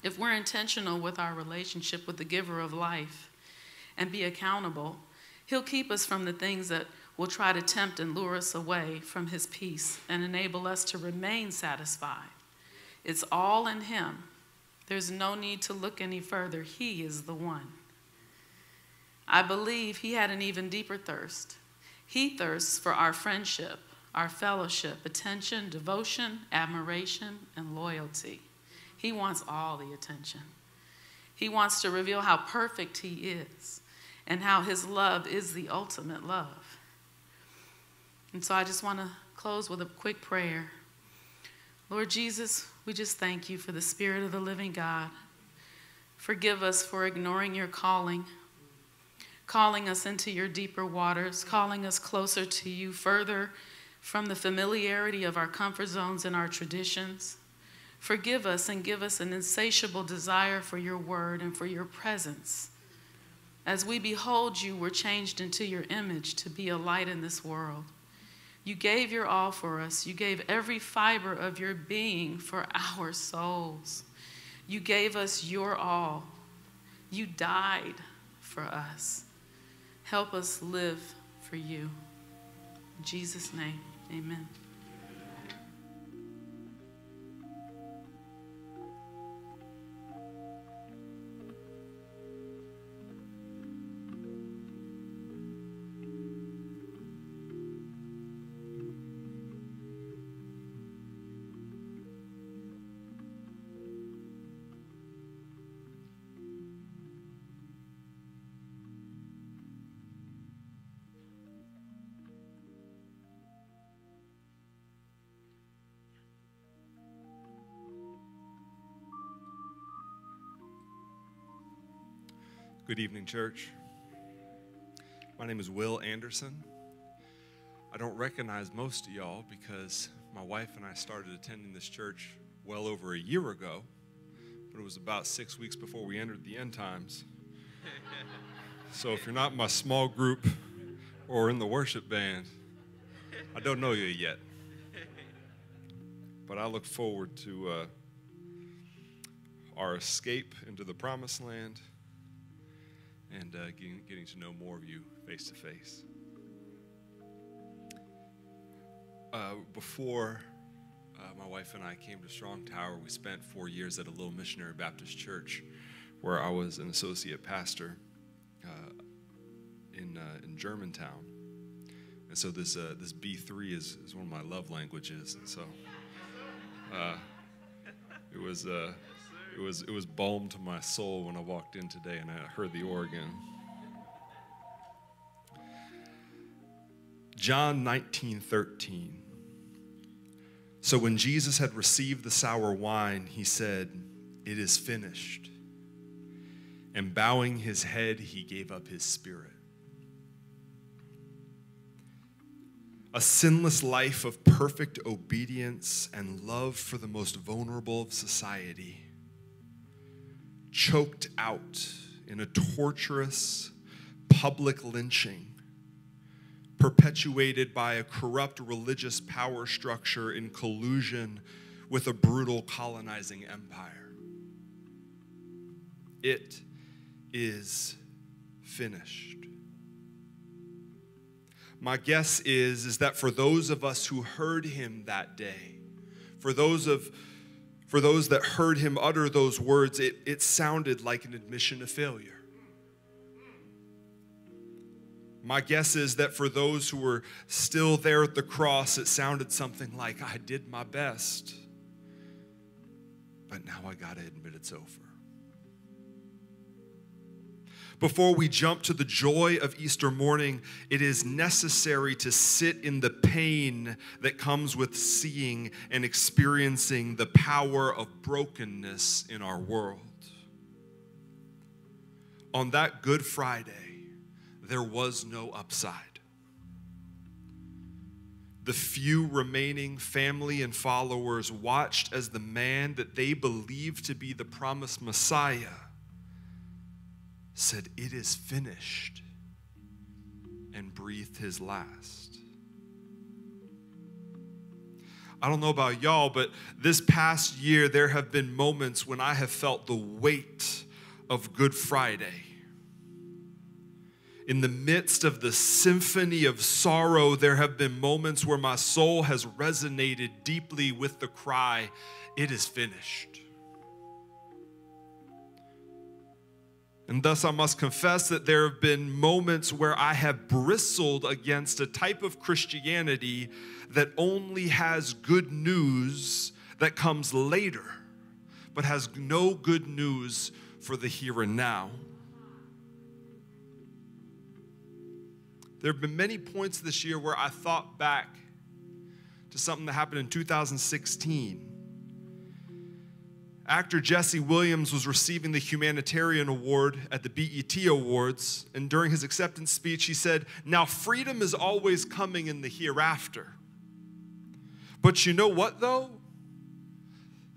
If we're intentional with our relationship with the giver of life and be accountable, He'll keep us from the things that will try to tempt and lure us away from His peace and enable us to remain satisfied. It's all in Him. There's no need to look any further. He is the one. I believe He had an even deeper thirst. He thirsts for our friendship, our fellowship, attention, devotion, admiration, and loyalty. He wants all the attention. He wants to reveal how perfect He is and how His love is the ultimate love. And so I just want to close with a quick prayer. Lord Jesus, we just thank you for the Spirit of the living God. Forgive us for ignoring your calling, calling us into your deeper waters, calling us closer to you, further from the familiarity of our comfort zones and our traditions. Forgive us and give us an insatiable desire for your word and for your presence. As we behold you, we're changed into your image to be a light in this world. You gave your all for us. You gave every fiber of your being for <laughs> our souls. You gave us your all. You died for us. Help us live for you. In Jesus' name, amen. Good evening, church. My name is Will Anderson. I don't recognize most of y'all because my wife and I started attending this church well over a year ago, but it was about six weeks before we entered the end times. <laughs> So if you're not in my small group or in the worship band, I don't know you yet. But I look forward to uh, our escape into the promised land and uh, getting, getting to know more of you face to face. Uh, before uh, my wife and I came to Strong Tower, we spent four years at a little missionary Baptist church where I was an associate pastor uh, in, uh, in Germantown. And so this, uh, this B3 is, is one of my love languages. And so it was was it was balm to my soul when I walked in today and I heard the organ. John 19, 13. So when Jesus had received the sour wine, he said, It is finished. And bowing his head, he gave up his spirit. A sinless life of perfect obedience and love for the most vulnerable of society choked out in a torturous public lynching perpetuated by a corrupt religious power structure in collusion with a brutal colonizing empire. It is finished. My guess is, is that for those of us who heard him that day, for those of for those that heard him utter those words, it, it sounded like an admission of failure. My guess is that for those who were still there at the cross, it sounded something like, I did my best, but now I got to admit it's over before we jump to the joy of Easter morning, it is necessary to sit in the pain that comes with seeing and experiencing the power of brokenness in our world. On that Good Friday, there was no upside. The few remaining family and followers watched as the man that they believed to be the promised Messiah said, It is finished, and breathed his last. I don't know about y'all, but this past year, there have been moments when I have felt the weight of Good Friday. In the midst of the symphony of sorrow, there have been moments where my soul has resonated deeply with the cry, It is finished. And thus, I must confess that there have been moments where I have bristled against a type of Christianity that only has good news that comes later, but has no good news for the here and now. There have been many points this year where I thought back to something that happened in 2016 actor Jesse Williams was receiving the humanitarian award at the BET Awards, and during his acceptance speech, he said, Now freedom is always coming in the hereafter. But you know what, though?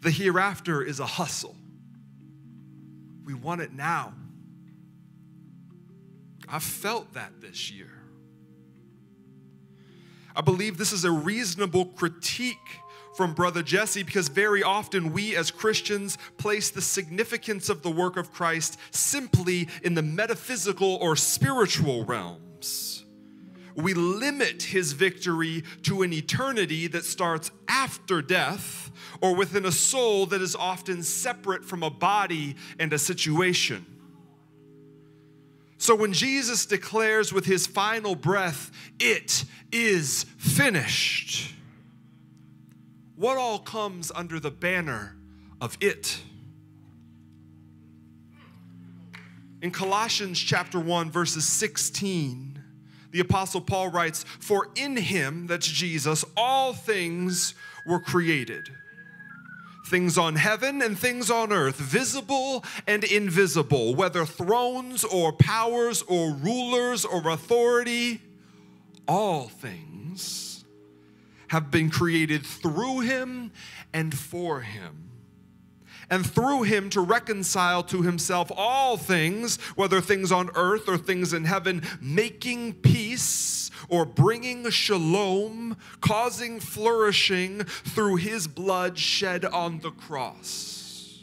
The hereafter is a hustle. We want it now. I felt that this year. I believe this is a reasonable critique from Brother Jesse because very often we as Christians place the significance of the work of Christ simply in the metaphysical or spiritual realms. We limit his victory to an eternity that starts after death or within a soul that is often separate from a body and a situation. So when Jesus declares with his final breath, it is finished what all comes under the banner of it? In Colossians chapter 1 verses 16, the apostle Paul writes, "For in him, that's Jesus, all things were created." Things on heaven and things on earth, visible and invisible, whether thrones or powers or rulers or authority, all things have been created through him and for him. And through him to reconcile to himself all things, whether things on earth or things in heaven, making peace or bringing shalom, causing flourishing through his blood shed on the cross.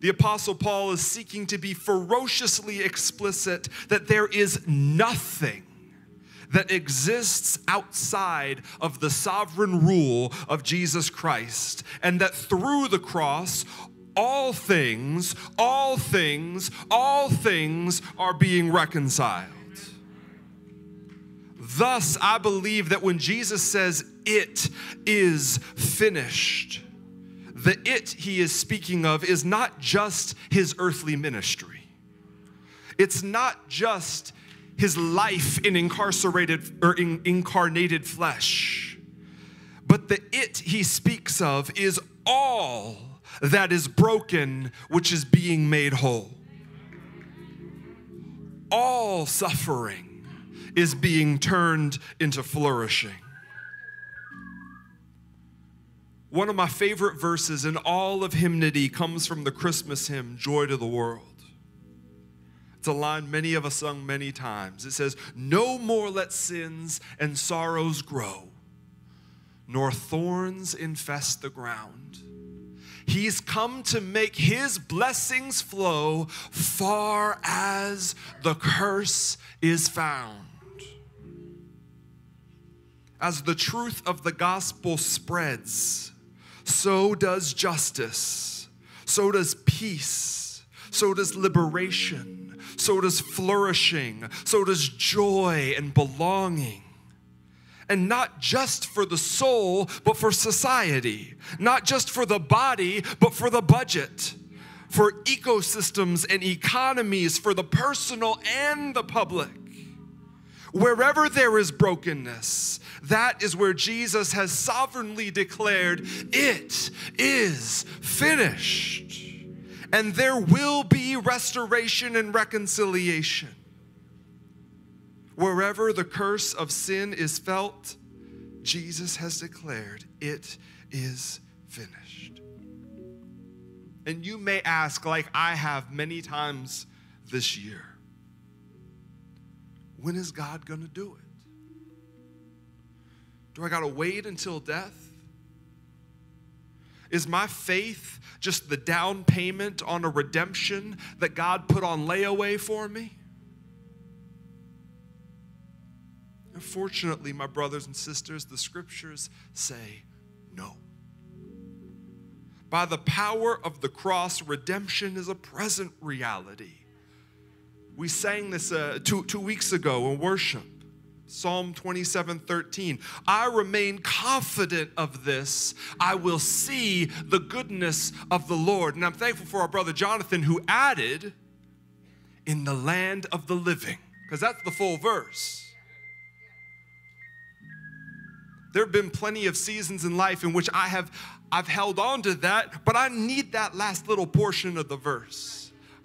The Apostle Paul is seeking to be ferociously explicit that there is nothing that exists outside of the sovereign rule of Jesus Christ, and that through the cross, all things, all things, all things are being reconciled. Thus, I believe that when Jesus says, It is finished, the it he is speaking of is not just his earthly ministry. It's not just his life in incarcerated or in incarnated flesh. But the it he speaks of is all that is broken, which is being made whole. All suffering is being turned into flourishing. One of my favorite verses in all of hymnody comes from the Christmas hymn, Joy to the World. It's a line many of us sung many times. It says, No more let sins and sorrows grow, nor thorns infest the ground. He's come to make his blessings flow far as the curse is found. As the truth of the gospel spreads, so does justice, so does peace, so does liberation so does flourishing, so does joy and belonging. And not just for the soul, but for society. Not just for the body, but for the budget. For ecosystems and economies, for the personal and the public. Wherever there is brokenness, that is where Jesus has sovereignly declared, It is finished and there will be restoration and reconciliation. Wherever the curse of sin is felt, Jesus has declared, It is finished. And you may ask, like I have many times this year, when is God going to do it? Do I got to wait until death? Is my faith just the down payment on a redemption that God put on layaway for me? Unfortunately, my brothers and sisters, the scriptures say no. By the power of the cross, redemption is a present reality. We sang this uh, two, two weeks ago in worship. Psalm 27 13. I remain confident of this. I will see the goodness of the Lord. And I'm thankful for our brother Jonathan who added, in the land of the living, because that's the full verse. There have been plenty of seasons in life in which I have I've held on to that, but I need that last little portion of the verse.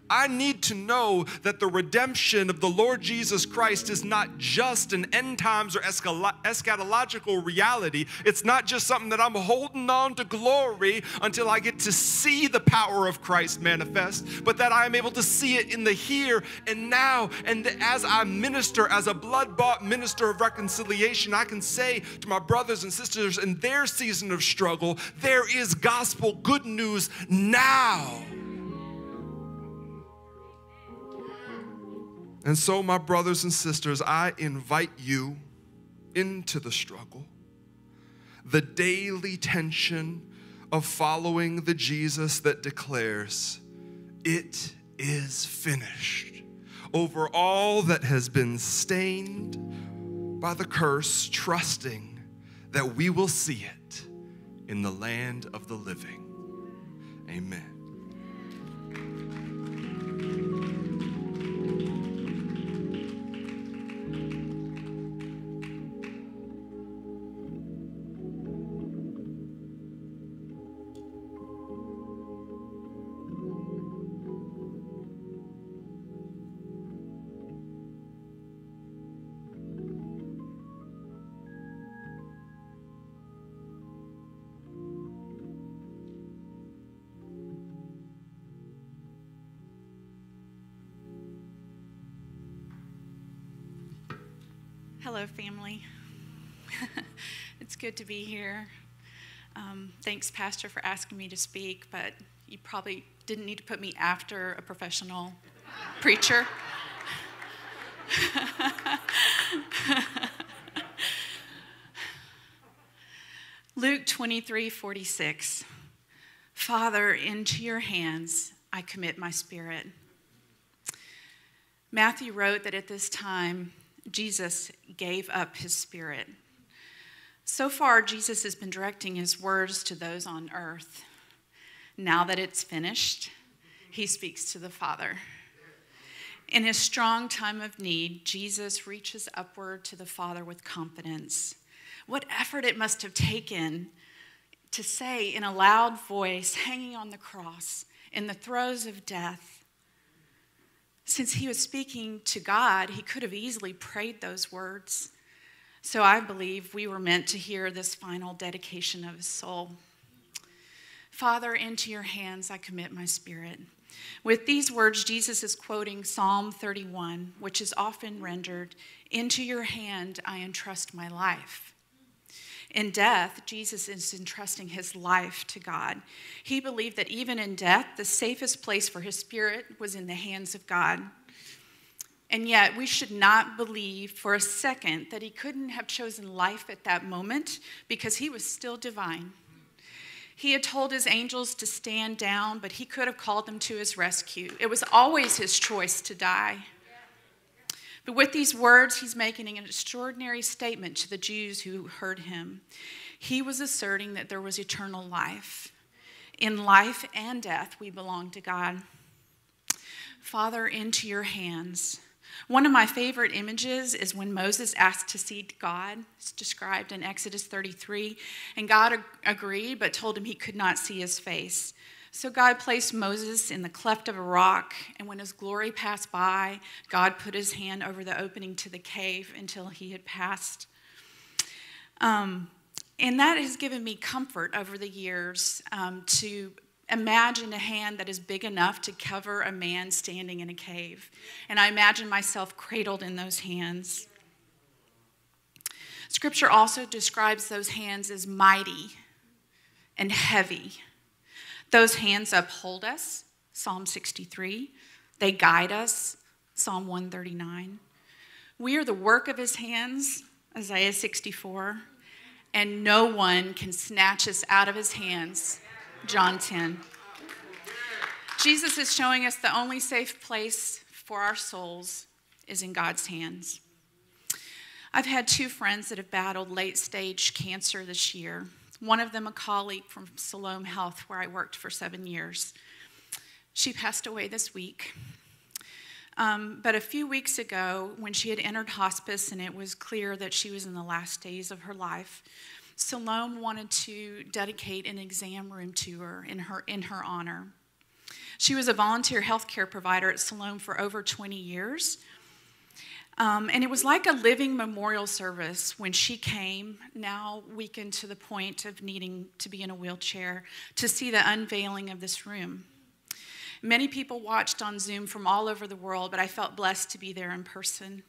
I need to know that the redemption of the Lord Jesus Christ is not just an end times or eschatological reality. It's not just something that I'm holding on to glory until I get to see the power of Christ manifest, but that I am able to see it in the here and now. And as I minister, as a blood bought minister of reconciliation, I can say to my brothers and sisters in their season of struggle, there is gospel good news now. And so, my brothers and sisters, I invite you into the struggle, the daily tension of following the Jesus that declares, It is finished. Over all that has been stained by the curse, trusting that we will see it in the land of the living. Amen. Good to be here. Um, thanks, Pastor, for asking me to speak, but you probably didn't need to put me after a professional <laughs> preacher. <laughs> Luke 23 46. Father, into your hands I commit my spirit. Matthew wrote that at this time, Jesus gave up his spirit. So far, Jesus has been directing his words to those on earth. Now that it's finished, he speaks to the Father. In his strong time of need, Jesus reaches upward to the Father with confidence. What effort it must have taken to say in a loud voice, hanging on the cross, in the throes of death, since he was speaking to God, he could have easily prayed those words. So I believe we were meant to hear this final dedication of his soul. Father, into your hands I commit my spirit. With these words, Jesus is quoting Psalm 31, which is often rendered, Into your hand I entrust my life. In death, Jesus is entrusting his life to God. He believed that even in death, the safest place for his spirit was in the hands of God. And yet, we should not believe for a second that he couldn't have chosen life at that moment because he was still divine. He had told his angels to stand down, but he could have called them to his rescue. It was always his choice to die. But with these words, he's making an extraordinary statement to the Jews who heard him. He was asserting that there was eternal life. In life and death, we belong to God. Father, into your hands. One of my favorite images is when Moses asked to see God. It's described in Exodus 33. And God agreed, but told him he could not see his face. So God placed Moses in the cleft of a rock, and when his glory passed by, God put his hand over the opening to the cave until he had passed. Um, and that has given me comfort over the years um, to imagine a hand that is big enough to cover a man standing in a cave. And I imagine myself cradled in those hands. Scripture also describes those hands as mighty and heavy. Those hands uphold us, Psalm 63. They guide us, Psalm 139. We are the work of his hands, Isaiah 64. And no one can snatch us out of his hands, John 10. Jesus is showing us the only safe place for our souls is in God's hands. I've had two friends that have battled late stage cancer this year one of them a colleague from Siloam Health, where I worked for seven years. She passed away this week. Um, but a few weeks ago, when she had entered hospice and it was clear that she was in the last days of her life, Siloam wanted to dedicate an exam room to her in her, in her honor. She was a volunteer healthcare provider at Siloam for over 20 years. Um, and it was like a living memorial service when she came, now weakened to the point of needing to be in a wheelchair, to see the unveiling of this room. Many people watched on Zoom from all over the world, but I felt blessed to be there in person.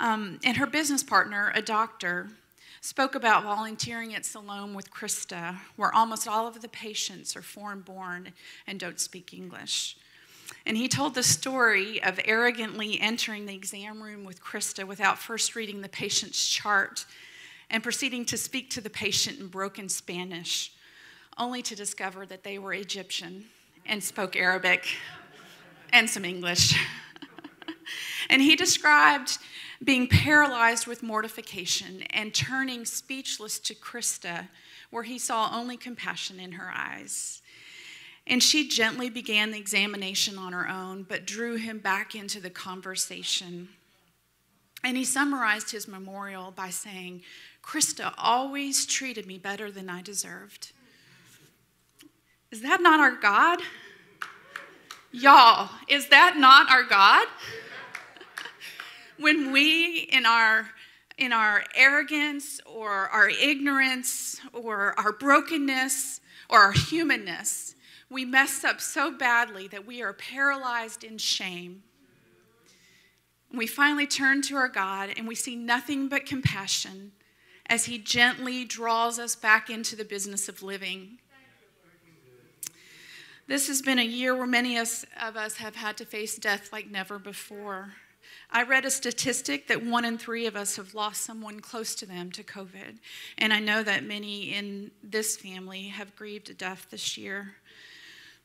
Um, and her business partner, a doctor, spoke about volunteering at Siloam with Krista, where almost all of the patients are foreign born and don't speak English. And he told the story of arrogantly entering the exam room with Krista without first reading the patient's chart and proceeding to speak to the patient in broken Spanish, only to discover that they were Egyptian and spoke Arabic and some English. <laughs> and he described being paralyzed with mortification and turning speechless to Krista, where he saw only compassion in her eyes. And she gently began the examination on her own, but drew him back into the conversation. And he summarized his memorial by saying, Krista always treated me better than I deserved. Is that not our God? Y'all, is that not our God? When we, in our in our arrogance or our ignorance or our brokenness or our humanness, we mess up so badly that we are paralyzed in shame. We finally turn to our God and we see nothing but compassion as He gently draws us back into the business of living. This has been a year where many of us have had to face death like never before. I read a statistic that one in three of us have lost someone close to them to COVID. And I know that many in this family have grieved a death this year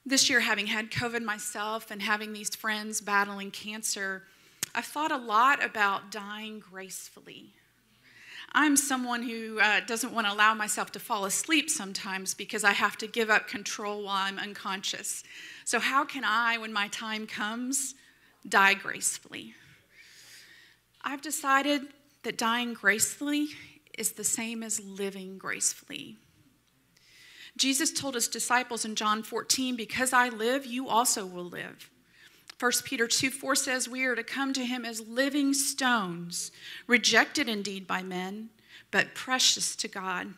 this year, having had COVID myself and having these friends battling cancer, I've thought a lot about dying gracefully. I'm someone who uh, doesn't want to allow myself to fall asleep sometimes because I have to give up control while I'm unconscious. So, how can I, when my time comes, die gracefully? I've decided that dying gracefully is the same as living gracefully. Jesus told his disciples in John 14, Because I live, you also will live. 1 Peter 2 4 says, We are to come to him as living stones, rejected indeed by men, but precious to God.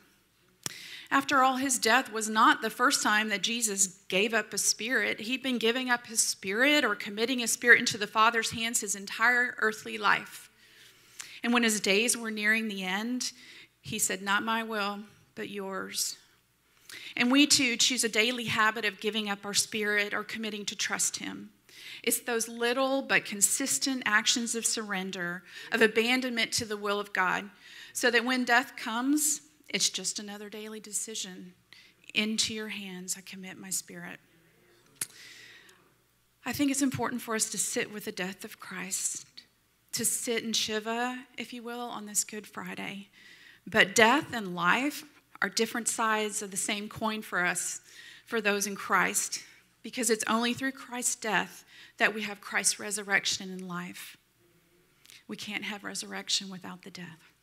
After all, his death was not the first time that Jesus gave up his spirit. He'd been giving up his spirit or committing his spirit into the Father's hands his entire earthly life. And when his days were nearing the end, he said, Not my will, but yours. And we too choose a daily habit of giving up our spirit or committing to trust Him. It's those little but consistent actions of surrender, of abandonment to the will of God, so that when death comes, it's just another daily decision. Into your hands, I commit my spirit. I think it's important for us to sit with the death of Christ, to sit in Shiva, if you will, on this Good Friday. But death and life are different sides of the same coin for us, for those in Christ, because it's only through Christ's death that we have Christ's resurrection in life. We can't have resurrection without the death.